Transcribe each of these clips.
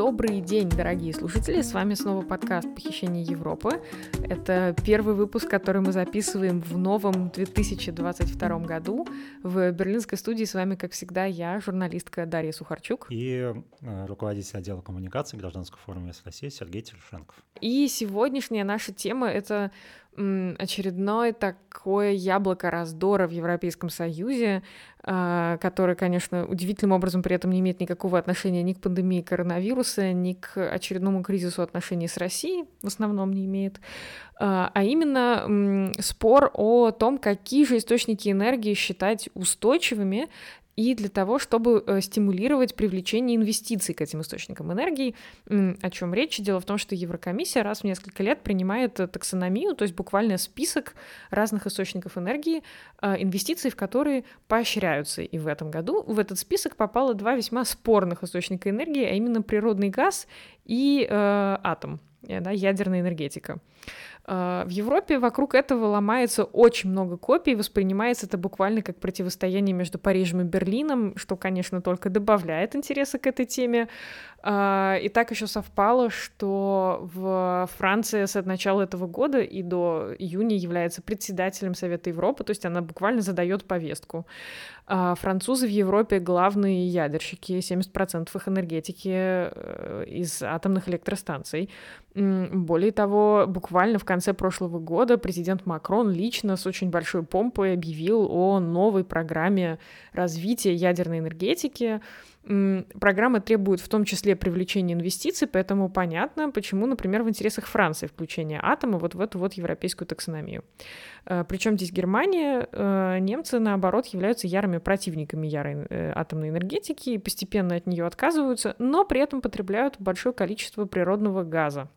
Добрый день, дорогие слушатели! С вами снова подкаст «Похищение Европы». Это первый выпуск, который мы записываем в новом 2022 году. В берлинской студии с вами, как всегда, я, журналистка Дарья Сухарчук. И э, руководитель отдела коммуникации Гражданского форума России Сергей Терешенков. И сегодняшняя наша тема — это очередное такое яблоко раздора в Европейском Союзе, а, которое, конечно, удивительным образом при этом не имеет никакого отношения ни к пандемии коронавируса, ни к очередному кризису отношений с Россией, в основном не имеет, а, а именно спор о том, какие же источники энергии считать устойчивыми и для того, чтобы э, стимулировать привлечение инвестиций к этим источникам энергии. О чем речь? Дело в том, что Еврокомиссия раз в несколько лет принимает э, таксономию, то есть буквально список разных источников энергии, э, инвестиций в которые поощряются. И в этом году в этот список попало два весьма спорных источника энергии, а именно природный газ и э, атом, да, ядерная энергетика. А, в Европе вокруг этого ломается очень много копий, воспринимается это буквально как противостояние между Парижем и Берлином, что, конечно, только добавляет интереса к этой теме. А, и так еще совпало, что в Франции с начала этого года и до июня является председателем Совета Европы, то есть она буквально задает повестку. А французы в Европе главные ядерщики, 70% их энергетики э, из атомных электростанций. Более того, буквально в конце прошлого года президент Макрон лично с очень большой помпой объявил о новой программе развития ядерной энергетики, Программа требует в том числе привлечения инвестиций, поэтому понятно, почему, например, в интересах Франции включение атома вот в эту вот европейскую таксономию. Э, Причем здесь Германия, э, немцы, наоборот, являются ярыми противниками ярой э, атомной энергетики и постепенно от нее отказываются, но при этом потребляют большое количество природного газа.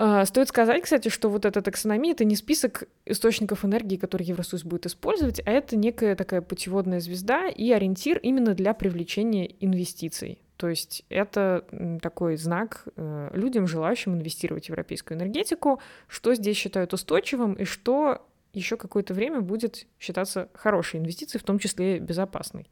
А, стоит сказать, кстати, что вот эта таксономия — это не список источников энергии, которые Евросоюз будет использовать, а это некая такая путеводная звезда и ориентир именно для привлечения инвестиций. То есть это такой знак э, людям, желающим инвестировать в европейскую энергетику, что здесь считают устойчивым и что еще какое-то время будет считаться хорошей инвестицией, в том числе безопасной.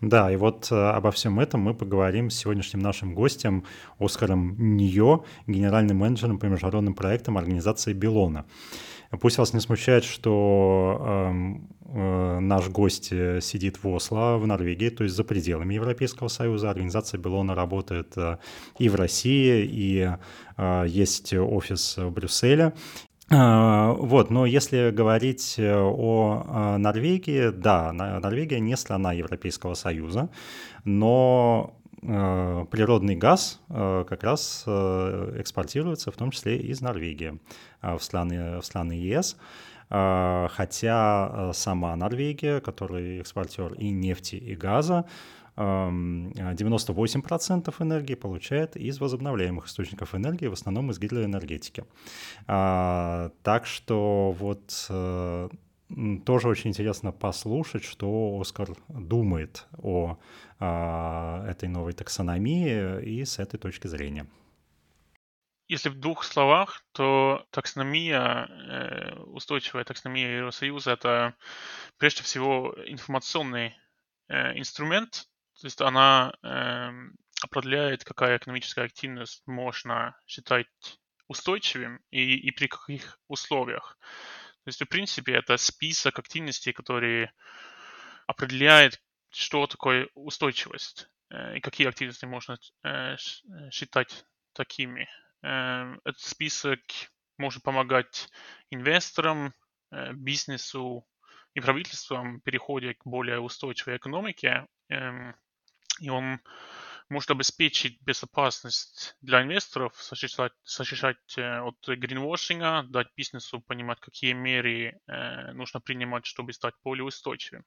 Да, и вот э, обо всем этом мы поговорим с сегодняшним нашим гостем Оскаром Нио, генеральным менеджером по международным проектам организации Белона. Пусть вас не смущает, что эм, э, наш гость э, сидит в Осло, в Норвегии, то есть за пределами Европейского Союза. Организация Белона работает э, и в России, и э, есть офис в Брюсселе. А, вот, но если говорить э, о Норвегии, да, Норвегия не страна Европейского Союза, но э, природный газ э, как раз экспортируется в том числе из Норвегии в страны, в страны ЕС. Хотя сама Норвегия, который экспортер и нефти, и газа, 98% энергии получает из возобновляемых источников энергии, в основном из гидроэнергетики. А, так что вот э, тоже очень интересно послушать, что Оскар думает о а, этой новой таксономии и с этой точки зрения. Если в двух словах, то таксономия, э, устойчивая таксономия Евросоюза – это прежде всего информационный э, инструмент, то есть она э, определяет, какая экономическая активность можно считать устойчивым и, и при каких условиях. То есть, в принципе, это список активностей, которые определяет, что такое устойчивость э, и какие активности можно считать такими. Э, этот список может помогать инвесторам, э, бизнесу и правительствам в переходе к более устойчивой экономике. Э, и он может обеспечить безопасность для инвесторов, защищать, э, от гринвошинга, дать бизнесу понимать, какие меры э, нужно принимать, чтобы стать более устойчивым.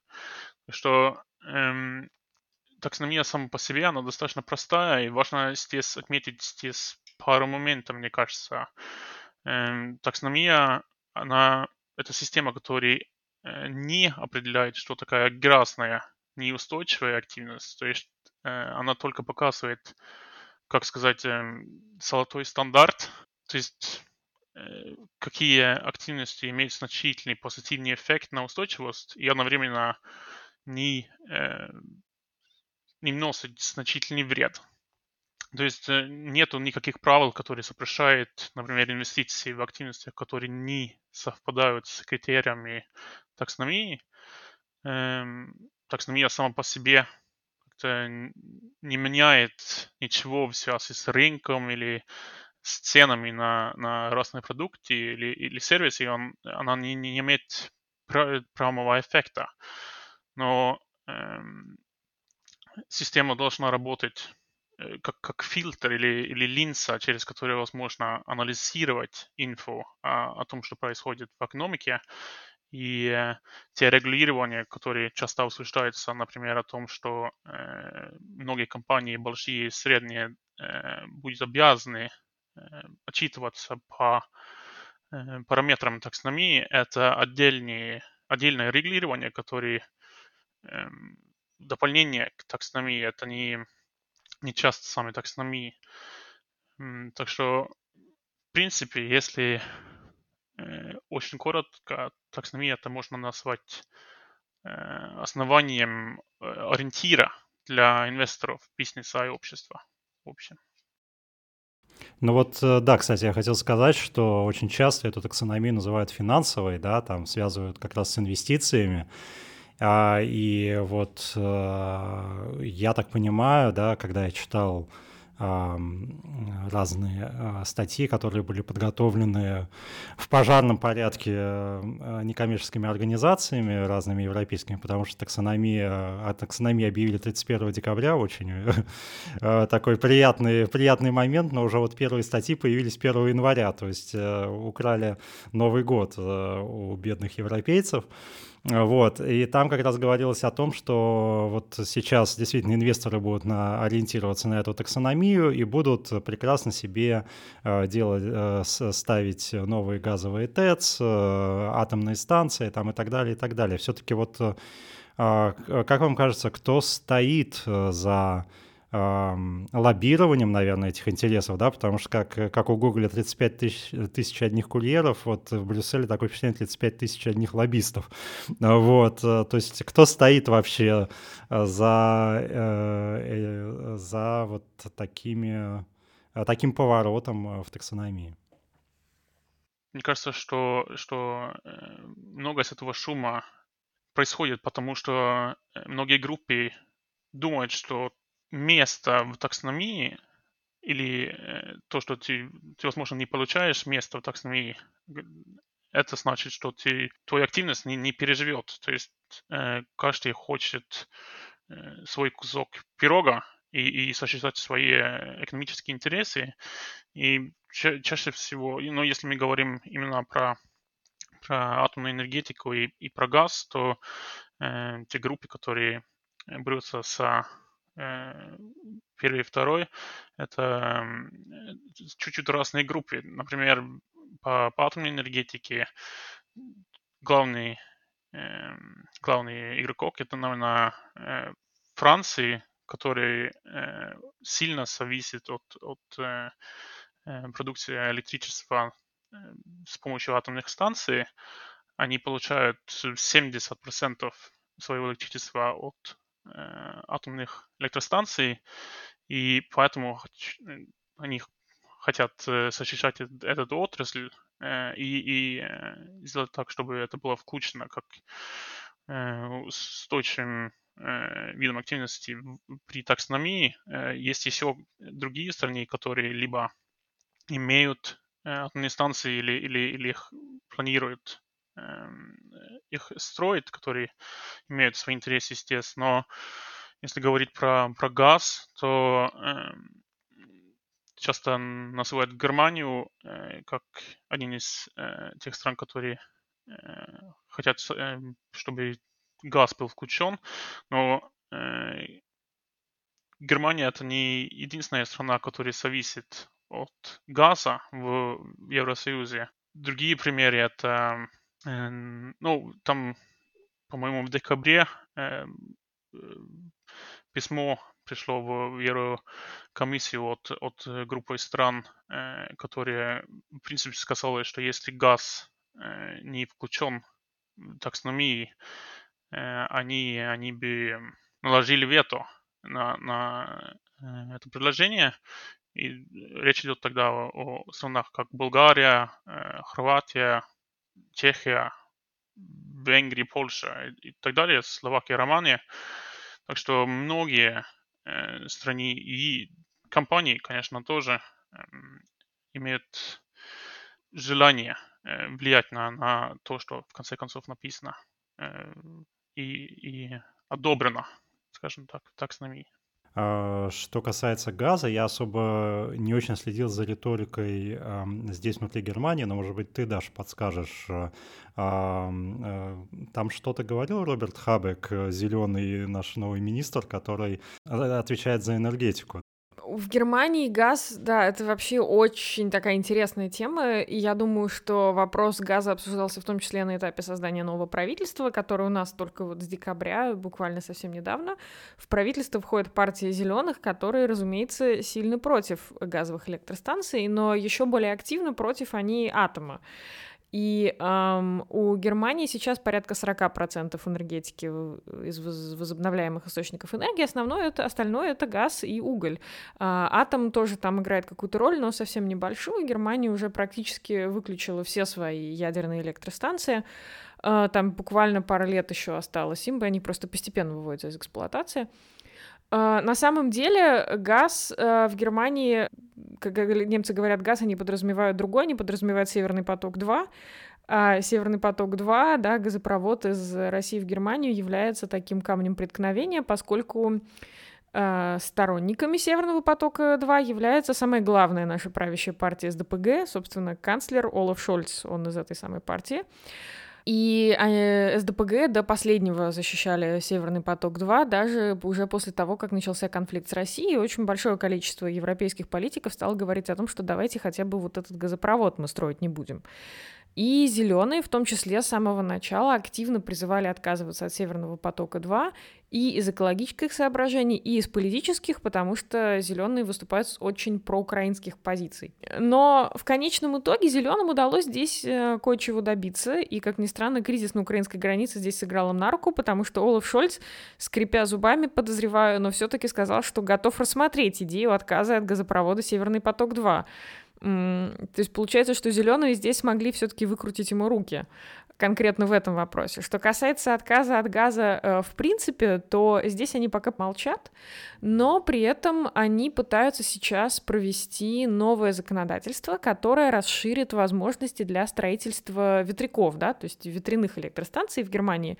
Что эм, таксономия сама по себе, она достаточно простая, и важно здесь отметить здесь пару моментов, мне кажется. Эм, таксономия, она, это система, которая э, не определяет, что такая грязная неустойчивая активность. То есть Э, она только показывает, как сказать, эм, золотой стандарт, то есть э, какие активности имеют значительный позитивный эффект на устойчивость и одновременно не, не носят значительный вред. То есть э, нету никаких правил, которые запрещают, например, инвестиции в активности, которые не совпадают с критериями таксономии. Эм, таксономия сама по себе не меняет ничего в связи с рынком или с ценами на, на разные продукты или, или сервисы, он, она не, не имеет прямого эффекта. Но эм, система должна работать как, как фильтр или, или линза, через которую возможно анализировать инфо о, о том, что происходит в экономике. И э, те регулирования, которые часто обсуждаются, например, о том, что э, многие компании, большие и средние, э, будут обязаны э, отчитываться по э, параметрам таксономии, это отдельные, отдельное регулирование, которые эм, дополнение к таксономии, это не, не часто сами таксономии. Так что, в принципе, если э, очень коротко, таксономия это можно назвать э, основанием э, ориентира для инвесторов, бизнеса и общества в общем. Ну вот, да, кстати, я хотел сказать, что очень часто эту таксономию называют финансовой, да, там связывают как раз с инвестициями. А, и вот э, я так понимаю, да, когда я читал разные а, статьи, которые были подготовлены в пожарном порядке э, некоммерческими организациями разными европейскими, потому что таксономия, о таксономии объявили 31 декабря, очень э, такой приятный, приятный момент, но уже вот первые статьи появились 1 января, то есть украли Новый год у бедных европейцев. Вот, и там как раз говорилось о том, что вот сейчас действительно инвесторы будут на, ориентироваться на эту таксономию и будут прекрасно себе э, делать, э, ставить новые газовые ТЭЦ, э, атомные станции там и так далее, и так далее. Все-таки вот, э, как вам кажется, кто стоит за лоббированием, наверное, этих интересов, да, потому что как, как у Google 35 тысяч, тысяч одних курьеров, вот в Брюсселе такое впечатление 35 тысяч одних лоббистов. Вот, э, то есть кто стоит вообще э, за, э, за вот такими, таким поворотом в таксономии? Мне кажется, что, что много из этого шума происходит, потому что многие группы думают, что место в таксономии или э, то, что ты, ты, возможно, не получаешь место в таксономии, это значит, что ты, твоя активность не, не переживет. То есть э, каждый хочет э, свой кусок пирога и, и сосчитать свои экономические интересы. И ча- чаще всего, ну, если мы говорим именно про, про атомную энергетику и, и про газ, то э, те группы, которые борются с Э, первый и второй, это чуть-чуть разные группы. Например, по, по атомной энергетике главный, э, главный игрок это, наверное, э, Франции, который э, сильно зависит от, от э, э продукции электричества э, с помощью атомных станций. Они получают 70% своего электричества от Э, атомных электростанций, и поэтому они хотят э, защищать эту отрасль э, и, и сделать так, чтобы это было включено как устойчивым видом активности при таксономии. Есть еще другие страны, которые либо имеют атомные станции или, или, или их планируют их строить, которые имеют свои интересы, естественно. Но если говорить про, про газ, то э, часто называют Германию э, как один из э, тех стран, которые э, хотят, э, чтобы газ был включен. Но э, Германия это не единственная страна, которая зависит от газа в Евросоюзе. Другие примеры это Эм, ну, там, по-моему, в декабре эм, э, письмо пришло в Еврокомиссию от, от группы стран, э, которые, в принципе, сказали, что если газ э, не включен в таксономии, они, они бы наложили вето на, на это предложение. И речь идет тогда о, о странах, как Болгария, Хорватия, Чехия, Венгрия, Польша и так далее, Словакия, Романия. Так что многие э, страны и компании, конечно, тоже э, имеют желание э, влиять на, на то, что в конце концов написано э, и, и одобрено, скажем так, таксономией. А, что касается газа, я особо не очень следил за риторикой здесь, внутри Германии, но, может быть, ты, Даш, подскажешь. Э, э, там что-то говорил Роберт Хабек, зеленый наш новый министр, который отвечает за энергетику. В Германии газ, да, это вообще очень такая интересная тема, и я думаю, что вопрос газа обсуждался в том числе на этапе создания нового правительства, которое у нас только вот с декабря, буквально совсем недавно. В правительство входит партия зеленых, которые, разумеется, сильно против газовых электростанций, но еще более активно против они атома. И эм, у Германии сейчас порядка 40% энергетики из возобновляемых источников энергии. Основное это, остальное это газ и уголь. А, атом тоже там играет какую-то роль, но совсем небольшую. Германия уже практически выключила все свои ядерные электростанции. А, там буквально пара лет еще осталось им, бы они просто постепенно выводятся из эксплуатации. А, на самом деле газ э, в Германии, как немцы говорят, газ они подразумевают другой, они подразумевают Северный поток-2. А Северный поток-2, да, газопровод из России в Германию является таким камнем преткновения, поскольку э, сторонниками Северного потока-2 является самая главная наша правящая партия СДПГ, собственно, канцлер Олаф Шольц, он из этой самой партии. И э, СДПГ до последнего защищали Северный поток-2, даже уже после того, как начался конфликт с Россией, очень большое количество европейских политиков стало говорить о том, что давайте хотя бы вот этот газопровод мы строить не будем. И зеленые, в том числе с самого начала, активно призывали отказываться от Северного потока-2 и из экологических соображений, и из политических, потому что зеленые выступают с очень проукраинских позиций. Но в конечном итоге зеленым удалось здесь э, кое-чего добиться, и, как ни странно, кризис на украинской границе здесь сыграл им на руку, потому что Олаф Шольц, скрипя зубами, подозреваю, но все-таки сказал, что готов рассмотреть идею отказа от газопровода Северный поток-2. То есть получается, что зеленые здесь смогли все-таки выкрутить ему руки конкретно в этом вопросе. Что касается отказа от газа э, в принципе, то здесь они пока молчат, но при этом они пытаются сейчас провести новое законодательство, которое расширит возможности для строительства ветряков, да, то есть ветряных электростанций в Германии.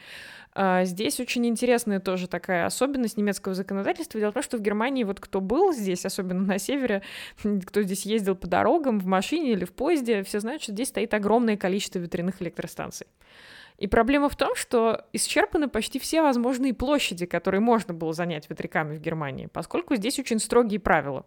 А, здесь очень интересная тоже такая особенность немецкого законодательства. Дело в том, что в Германии вот кто был здесь, особенно на севере, кто здесь ездил по дорогам, в машине или в поезде, все знают, что здесь стоит огромное количество ветряных электростанций. 嗯 И проблема в том, что исчерпаны почти все возможные площади, которые можно было занять ветряками в Германии, поскольку здесь очень строгие правила,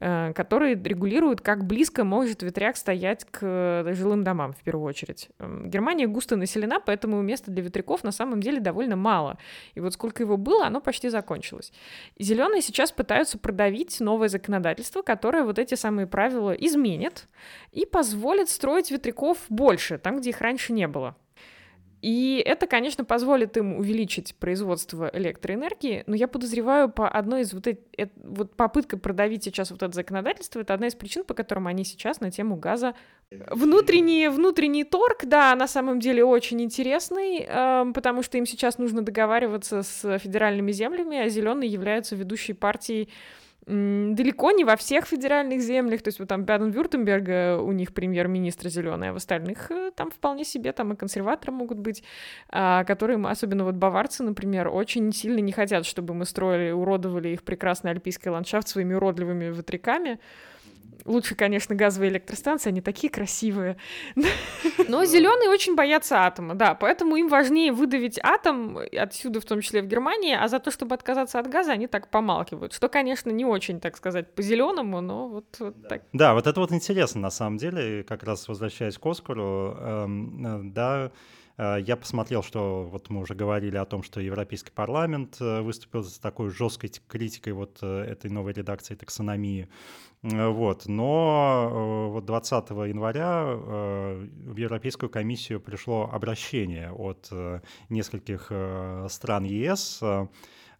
э, которые регулируют, как близко может ветряк стоять к э, жилым домам в первую очередь. Германия густо населена, поэтому места для ветряков на самом деле довольно мало. И вот сколько его было, оно почти закончилось. Зеленые сейчас пытаются продавить новое законодательство, которое вот эти самые правила изменит и позволит строить ветряков больше, там, где их раньше не было. И это, конечно, позволит им увеличить производство электроэнергии, но я подозреваю по одной из вот, эти, вот попытка продавить сейчас вот это законодательство, это одна из причин, по которым они сейчас на тему газа. Внутренний, внутренний торг, да, на самом деле очень интересный, э, потому что им сейчас нужно договариваться с федеральными землями, а зеленые являются ведущей партией далеко не во всех федеральных землях, то есть вот там Баден-Вюртемберга у них премьер-министр зеленый, а в остальных э, там вполне себе там и консерваторы могут быть, а, которые, особенно вот баварцы, например, очень сильно не хотят, чтобы мы строили, уродовали их прекрасный альпийский ландшафт своими уродливыми ветряками, Лучше, конечно, газовые электростанции, они такие красивые. Но зеленые очень боятся атома, да, поэтому им важнее выдавить атом, отсюда в том числе в Германии, а за то, чтобы отказаться от газа, они так помалкивают. Что, конечно, не очень, так сказать, по-зеленому, но вот, вот да. так. Да, вот это вот интересно, на самом деле, как раз возвращаясь к Оскару, эм, э, да, я посмотрел, что вот мы уже говорили о том, что Европейский парламент э, выступил с такой жесткой критикой вот э, этой новой редакции таксономии. Вот. Но вот 20 января в Европейскую комиссию пришло обращение от нескольких стран ЕС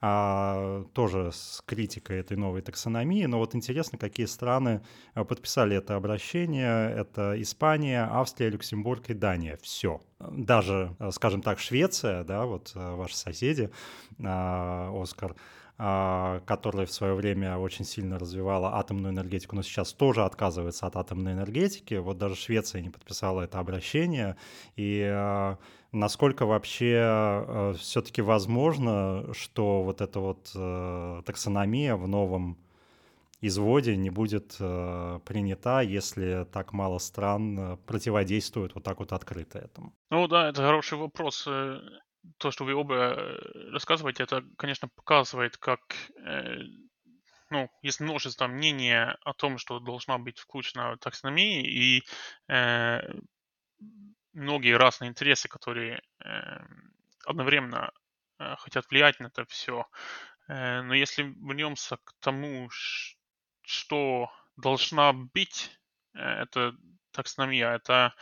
а, тоже с критикой этой новой таксономии. Но вот интересно, какие страны а, подписали это обращение. Это Испания, Австрия, Люксембург и Дания. Все. Даже, скажем так, Швеция, да, вот ваши соседи, Оскар, а, которая в свое время очень сильно развивала атомную энергетику, но сейчас тоже отказывается от атомной энергетики. Вот даже Швеция не подписала это обращение. И а, насколько вообще а, все-таки возможно, что вот эта вот таксономия в новом изводе не будет принята, если так мало стран противодействуют вот так вот открыто этому? Ну да, это хороший вопрос. Э, то, что вы оба э, рассказываете, это, конечно, показывает, как э, ну, есть множество мнений о том, что должна быть включена таксономия, и э, многие разные интересы, которые э, одновременно э, хотят влиять на это все. Э, но если вернемся к тому, что должна быть э, эта таксономия, это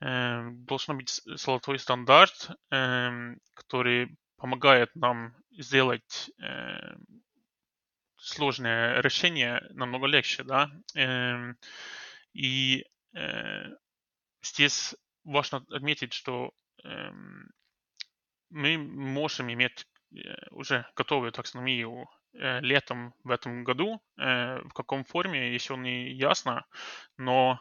Эм, должен быть золотой стандарт, эм, который помогает нам сделать эм, сложное решение намного легче, да. И э, здесь важно отметить, что мы можем иметь э, уже готовую таксономию э, летом в этом году. В каком форме еще не ясно, но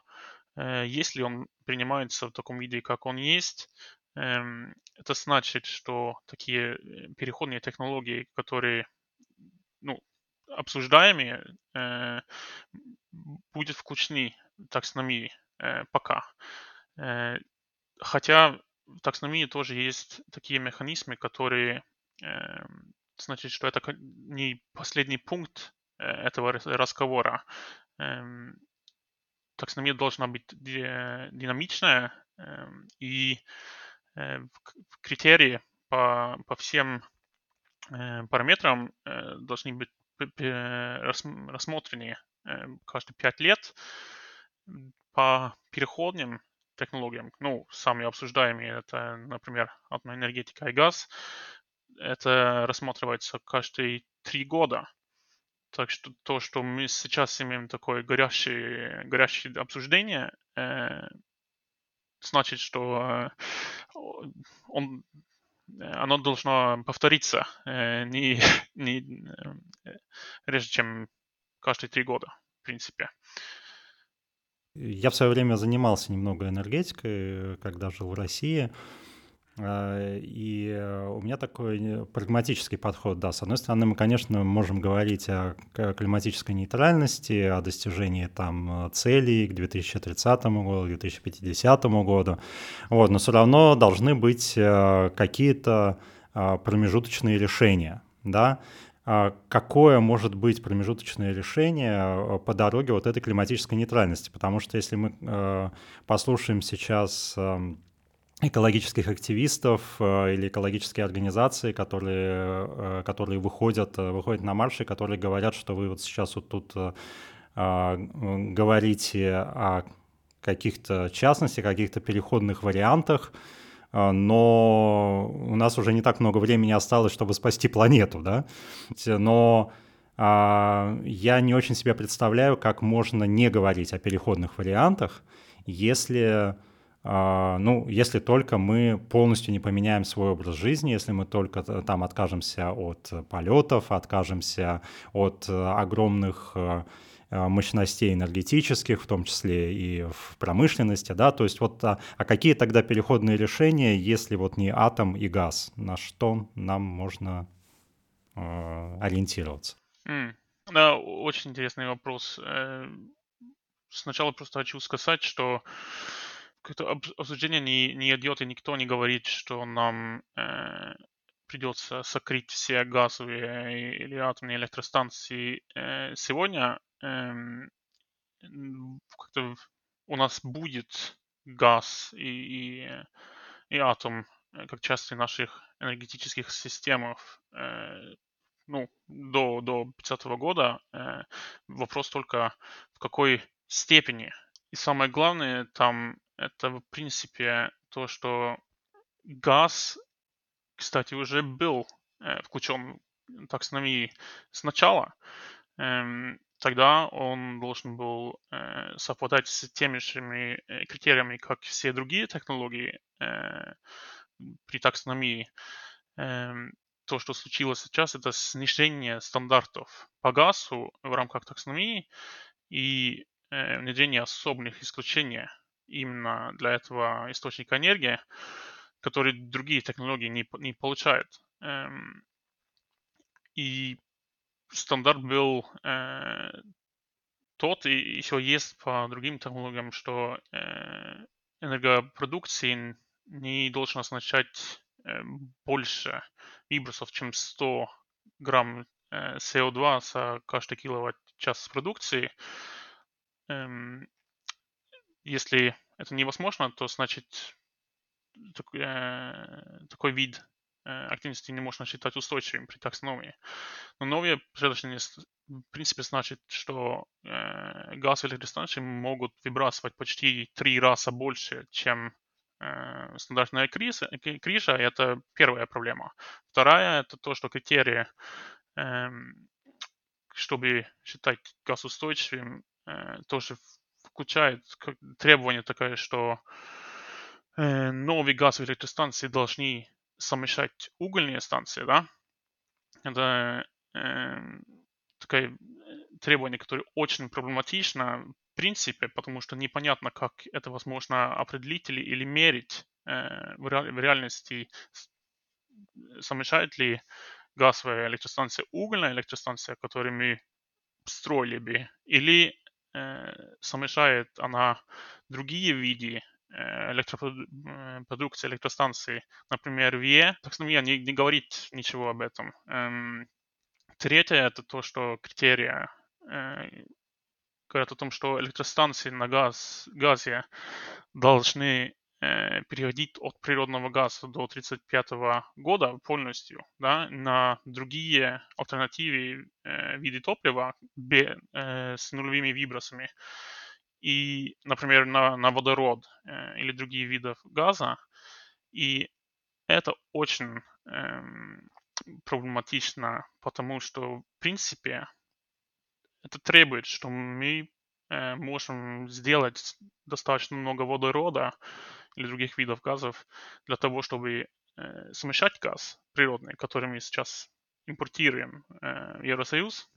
Э, если он принимается в таком виде, как он есть, эм, это значит, что такие э, переходные технологии, которые ну, обсуждаемые, э, будут включены в таксономии пока. Хотя в таксономии тоже есть такие механизмы, которые эм, значит, что это не последний пункт этого разговора. Эм, таксономия должна быть динамичная, эм, и э, критерии по, по всем э, параметрам э, должны быть рассмотрены каждые пять лет по переходным технологиям. Ну, самые обсуждаемые это, например, атомная энергетика и газ. Это рассматривается каждые три года. Так что то, что мы сейчас имеем такое горящее, горящее обсуждение, э, значит, что э, он, оно должно повториться э, не, не э, реже, чем каждые три года, в принципе. Я в свое время занимался немного энергетикой, когда жил в России. А, и э, у меня такой прагматический подход, да. С одной стороны, мы, конечно, можем говорить о климатической нейтральности, о достижении там э, целей к 2030 году, к 2050 году, вот, но все равно должны быть э, какие-то промежуточные решения, да, какое может быть промежуточное решение по дороге вот этой климатической нейтральности. Потому что если мы послушаем сейчас эм, экологических активистов э, или экологические организации, которые, э, которые выходят, э, выходят на марши, которые говорят, что вы вот сейчас вот тут говорите о каких-то частностях, каких-то переходных вариантах, но у нас уже не так много времени осталось, чтобы спасти планету, да, но я не очень себе представляю, как можно не говорить о переходных вариантах, если а, ну, если только мы полностью не поменяем свой образ жизни, если мы только там откажемся от полетов, откажемся от э, огромных э, мощностей энергетических, в том числе и в промышленности, да, то есть вот а, а какие тогда переходные решения, если вот не атом и газ, на что нам можно э, ориентироваться? Mm. Да, очень интересный вопрос. Сначала просто хочу сказать, что какое-то обсуждение не, не идет, и никто не говорит, что нам э, придется сокрыть все газовые или атомные электростанции э, сегодня. Э, как-то у нас будет газ и, и, и атом э, как части наших энергетических систем э, ну, до, до 50 года. Э, вопрос только в какой степени. И самое главное, там это, в принципе, то, что газ, кстати, уже был включен таксономии сначала, эм, тогда он должен был э, совпадать с теми же э, критериями, как все другие технологии э, при таксономии. Эм, то, что случилось сейчас, это снижение стандартов по газу в рамках таксономии и внедрение особых исключений именно для этого источника энергии, который другие технологии не, не получают. Эм, и стандарт был э, тот, и еще есть по другим технологиям, что э, энергопродукции не должен означать э, больше вибрусов, чем 100 грамм э, СО2 за каждый киловатт-час продукции. Эм, если это невозможно, то значит такой, э, такой вид активности не можно считать устойчивым при таксономии. Но новые предложения в принципе значит, что э, газовые электростанции могут выбрасывать почти три раза больше, чем э, стандартная криза, крижа. Это первая проблема. Вторая это то, что критерии, э, чтобы считать газ устойчивым, э, тоже включает требование такое, что э, новые газовые электростанции должны совмещать угольные станции, да? Это э, такое требование, которое очень проблематично в принципе, потому что непонятно, как это возможно определить или, или мерить э, в, ре, в реальности, совмещает ли газовая электростанция угольная электростанция, которую мы строили бы, или Э, совмещает она другие виды э, электропродукции, электростанции, например, ВИЭ. Таксономия не, не говорит ничего об этом. Эм, третье – это то, что критерии э, говорят о том, что электростанции на газ, газе должны э, переходить от природного газа до 1935 года полностью да, на другие альтернативы э, виды топлива бе, э, с нулевыми вибросами. И, например, на, на водород э, или другие виды газа. И это очень э, проблематично, потому что, в принципе, это требует, что мы э, можем сделать достаточно много водорода, или других видов газов для того, чтобы э, смешать газ природный, который мы сейчас импортируем э, в Евросоюз.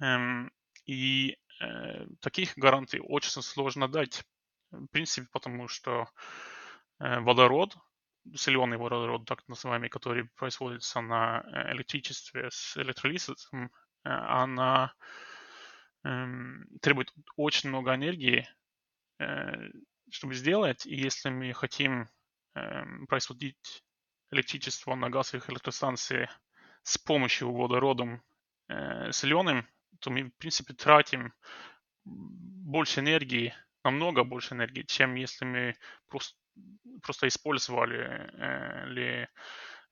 Эм, и таких гарантий очень сложно дать, в принципе, потому что э, водород, соленый водород, так называемый, который производится на э, электричестве с электролизом, э, она э, требует очень много энергии, э, чтобы сделать. И если мы хотим э, производить электричество на газовых электростанциях с помощью водородом э, соленым, то мы, в принципе, тратим больше энергии, намного больше энергии, чем если мы просто, просто использовали э, ли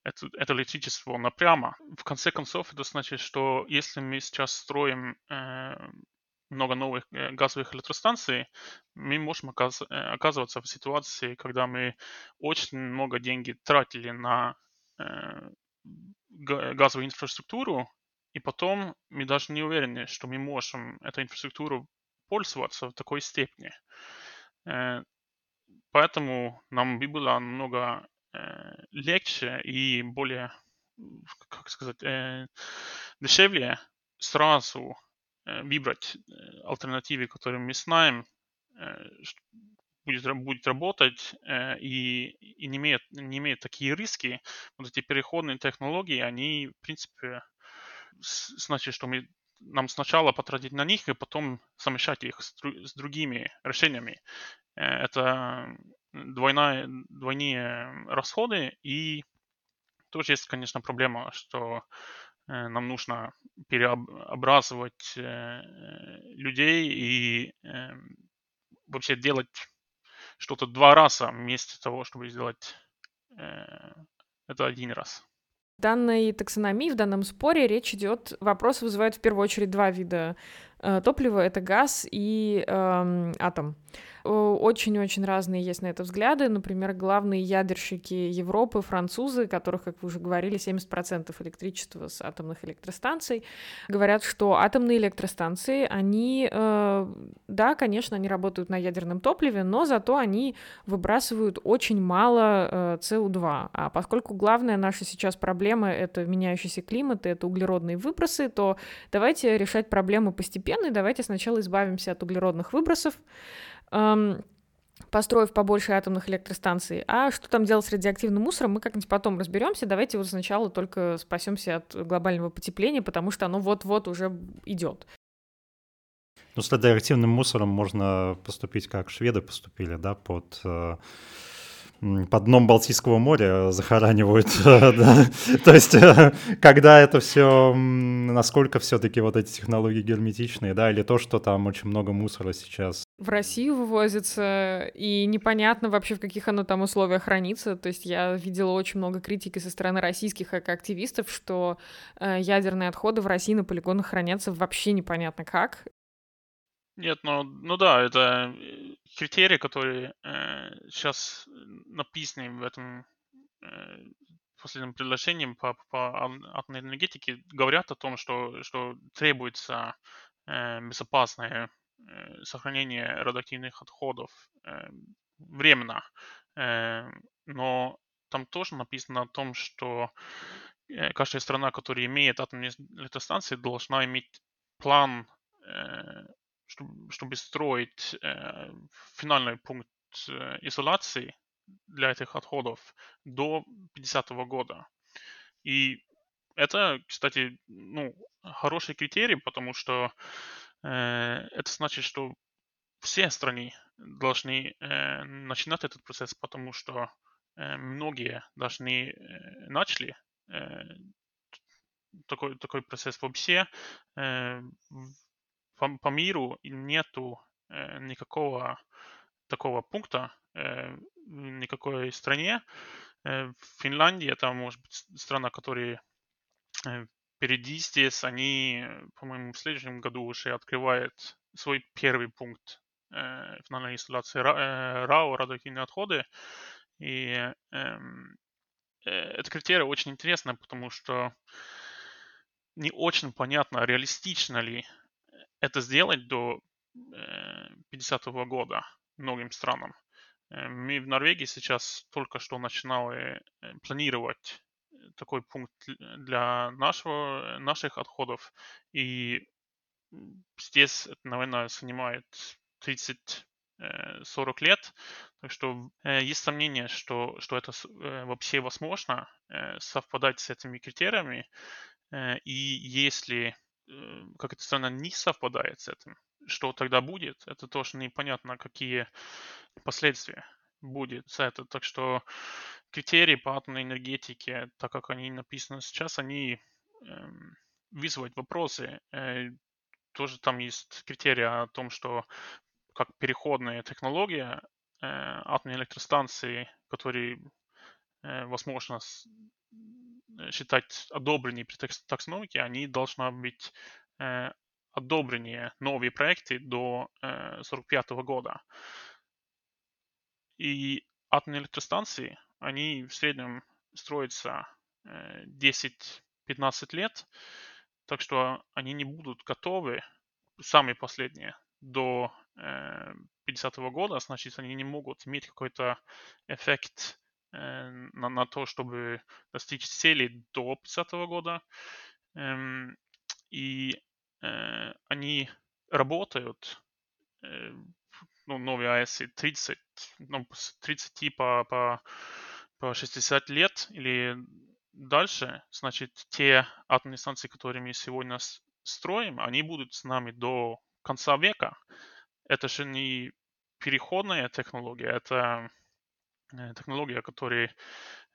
это, это электричество напрямо. В конце концов, это значит, что если мы сейчас строим э, много новых э, газовых электростанций, мы можем оказ- э, оказываться в ситуации, когда мы очень много денег тратили на э, газовую инфраструктуру, и потом мы даже не уверены, что мы можем эту инфраструктуру пользоваться в такой степени. Поэтому нам бы было намного легче и более, как сказать, дешевле сразу Э, выбрать э, альтернативы, которые мы знаем, э, будет, будет работать и, и не, имеет, не имеет такие риски. Вот эти переходные технологии, они, в принципе, значит, что мы нам сначала потратить на них, и потом совмещать их с, с другими решениями. Это двойная, двойные расходы, и тоже есть, конечно, проблема, что Э, нам нужно переобразовать э, людей и эм, вообще делать что-то два раза вместо того, чтобы сделать э, это один раз. В данной таксономии, в данном споре речь идет, вопрос вызывает в первую очередь два вида топливо — это газ и э, атом. Очень-очень разные есть на это взгляды. Например, главные ядерщики Европы, французы, которых, как вы уже говорили, 70% электричества с атомных электростанций, говорят, что атомные электростанции, они, э, да, конечно, они работают на ядерном топливе, но зато они выбрасывают очень мало э, СО2. А поскольку главная наша сейчас проблема — это меняющийся климат, и это углеродные выбросы, то давайте решать проблемы постепенно, и давайте сначала избавимся от углеродных выбросов, эм, построив побольше атомных электростанций. А что там делать с радиоактивным мусором, мы как-нибудь потом разберемся. Давайте вот сначала только спасемся от глобального потепления, потому что оно вот-вот уже идет. Ну, с радиоактивным мусором можно поступить, как шведы поступили, да, под под дном Балтийского моря захоранивают. То есть, э, когда это все, насколько все-таки вот эти технологии герметичные, да, или то, что там очень много мусора сейчас. В Россию вывозится, и непонятно вообще, в каких оно там условиях хранится. То есть я видела очень много критики со стороны российских активистов, что э, ядерные отходы в России на полигонах хранятся вообще непонятно как. Нет, ну, ну да, это э, критерии, которые э, сейчас написаны в этом э, последнем предложении по, по атомной энергетике, говорят о том, что, что требуется э, безопасное э, сохранение радиоактивных отходов э, временно. Э, но там тоже написано о том, что э, каждая страна, которая имеет атомные электростанции, должна иметь план э, чтобы, строить э, финальный пункт э, изоляции для этих отходов до 50 -го года. И это, кстати, ну, хороший критерий, потому что э, это значит, что все страны должны э, начинать этот процесс, потому что э, многие должны э, начали э, такой, такой процесс вообще. Э, по, по миру нету э, никакого такого пункта э, никакой стране. Э, в Финляндии это может быть страна, которая э, впереди здесь. Они, по-моему, в следующем году уже открывают свой первый пункт э, финальной инсталляции э, РАО, радиоактивные отходы. И эм, э, это критерий очень интересно, потому что не очень понятно, реалистично ли это сделать до 50 -го года многим странам. Э, мы в Норвегии сейчас только что начинали э, планировать такой пункт для нашего, наших отходов. И здесь наверное, занимает 30 40 лет. Так что есть сомнение, что, что это вообще возможно совпадать с этими критериями. И если Э, как эта страна не совпадает с этим, что тогда будет, это тоже непонятно, какие последствия будет с этого. Так что критерии по атомной энергетике, так как они написаны сейчас, они э, вызывают вопросы. Э, тоже там есть критерии о том, что как переходная технология э, атомной электростанции, которые, э, возможно, Э, считать одобренные при таксономике, они должны быть э, одобренные новые проекты до 1945 э, года. И атомные электростанции, они в среднем строятся 10-15 лет, так что они не будут готовы, самые последние, до 50 года, значит, они не могут иметь какой-то эффект Э, на, на то, чтобы достичь целей до 50 года. Эм, и э, они работают, э, ну, новые АЭС 30, ну, с 30 по, по, по 60 лет или дальше, значит, те атомные станции, которые мы сегодня строим, они будут с нами до конца века. Это же не переходная технология, это Э, технология, которая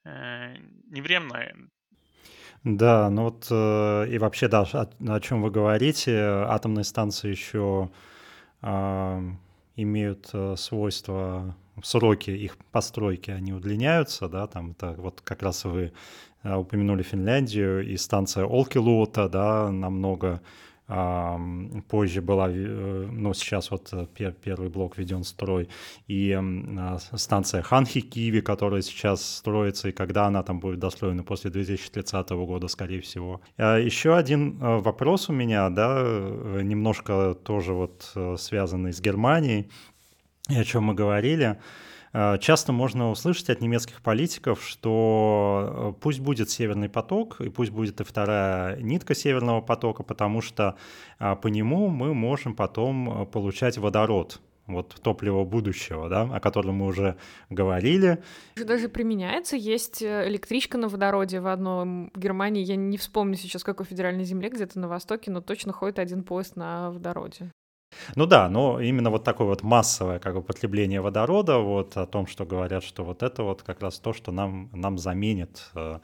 э, не временная. Да, ну вот э, и вообще, да, о, чем вы говорите, атомные станции еще э, имеют э, свойства, сроки их постройки, они удлиняются, да, там это вот как раз вы упомянули Финляндию, и станция Олкилуота, да, намного позже была, ну, сейчас вот первый блок введен в строй, и станция Ханхи-Киви, которая сейчас строится, и когда она там будет достроена после 2030 года, скорее всего. Еще один вопрос у меня, да, немножко тоже вот связанный с Германией, о чем мы говорили. Э, часто можно услышать от немецких политиков, что э, пусть будет Северный поток, и пусть будет и вторая нитка Северного потока, потому что э, по нему мы можем потом получать водород, вот топливо будущего, да, о котором мы уже говорили. Даже применяется, есть электричка на водороде в одном Германии, я не вспомню сейчас, какой федеральной земле, где-то на востоке, но точно ходит один поезд на водороде. Ну да, но именно вот такое вот массовое как бы потребление водорода, вот о том, что говорят, что вот это вот как раз то, что нам, нам заменит э,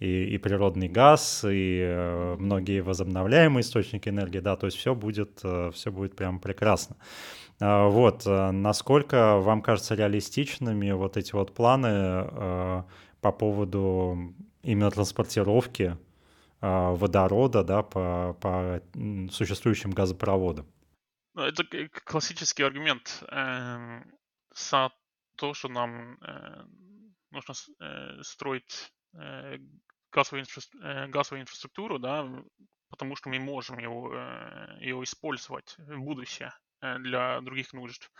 и, и природный газ, и э, многие возобновляемые источники энергии, да, то есть все будет, э, все будет прям прекрасно. Э, вот, э, насколько вам кажется реалистичными вот эти вот планы э, по поводу именно транспортировки э, водорода, да, по, по существующим газопроводам? Ну, это классический аргумент э, за то, что нам э, нужно э, строить э, газовую, инфра, газовую инфраструктуру, да, потому что мы можем его, э, использовать в будущее для других нужд,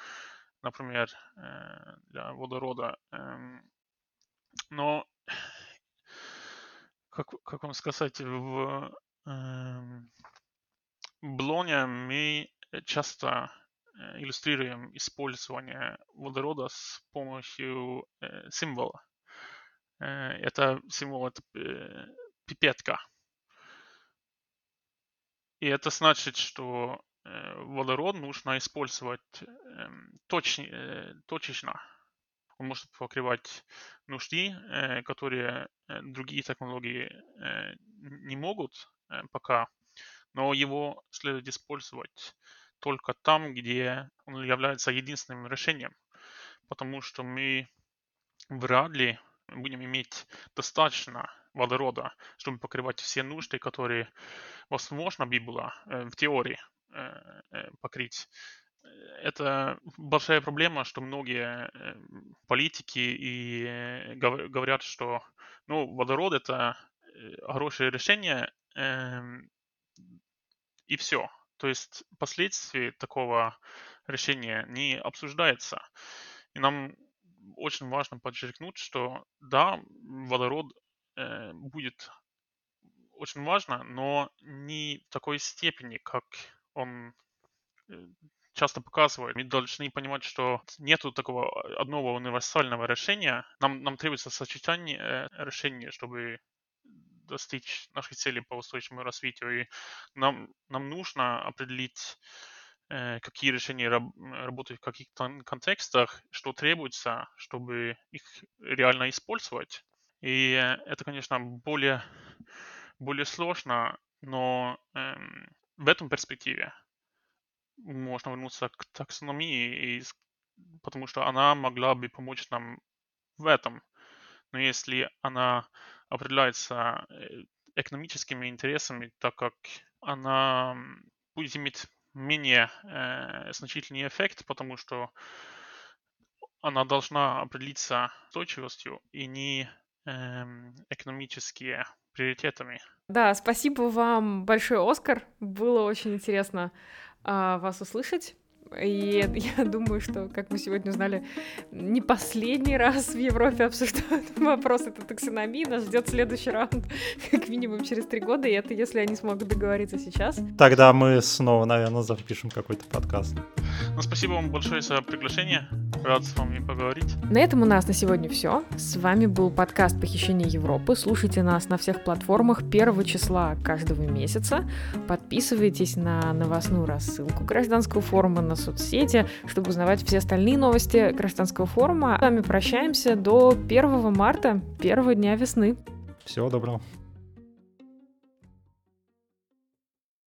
например, для водорода. Э, но, как, как вам сказать, в э, Блоне мы часто э, иллюстрируем использование водорода с помощью э, символа. Э, это символ это пипетка. И это значит, что водород нужно использовать эм, точ, точечно. Он может покрывать нужды, которые другие технологии не могут пока, но его следует использовать только там, где он является единственным решением. Потому что мы вряд ли будем иметь достаточно водорода, чтобы покрывать все нужды, которые возможно бы было э, в теории э, э, покрыть. Это большая проблема, что многие политики и говорят, что ну, водород это хорошее решение, эм, и все. То есть последствия такого решения не обсуждается. И нам очень важно подчеркнуть, что да, водород э, будет очень важно, но не в такой степени, как он э, часто показывает. Мы должны понимать, что нету такого одного универсального решения. Нам, нам требуется сочетание э, решений, чтобы достичь наших целей по устойчивому развитию. И нам, нам нужно определить, э, какие решения раб, работают в каких контекстах, что требуется, чтобы их реально использовать. И это, конечно, более, более сложно, но эм, в этом перспективе можно вернуться к таксономии, и, потому что она могла бы помочь нам в этом. Но если она определяется э, экономическими интересами, так как она будет иметь менее э, значительный эффект, потому что она должна определиться устойчивостью и не э, экономическими приоритетами. Да, спасибо вам большое, Оскар. Было очень интересно э, вас услышать. И я думаю, что, как мы сегодня узнали, не последний раз в Европе обсуждают вопрос этой таксономии. Нас ждет следующий раунд как минимум через три года, и это если они смогут договориться сейчас. Тогда мы снова, наверное, запишем какой-то подкаст. Ну, спасибо вам большое за приглашение. Рад с вами поговорить. На этом у нас на сегодня все. С вами был подкаст «Похищение Европы». Слушайте нас на всех платформах первого числа каждого месяца. Подписывайтесь на новостную рассылку гражданского форума на соцсети, чтобы узнавать все остальные новости гражданского форума. С вами прощаемся до 1 марта, первого дня весны. Всего доброго.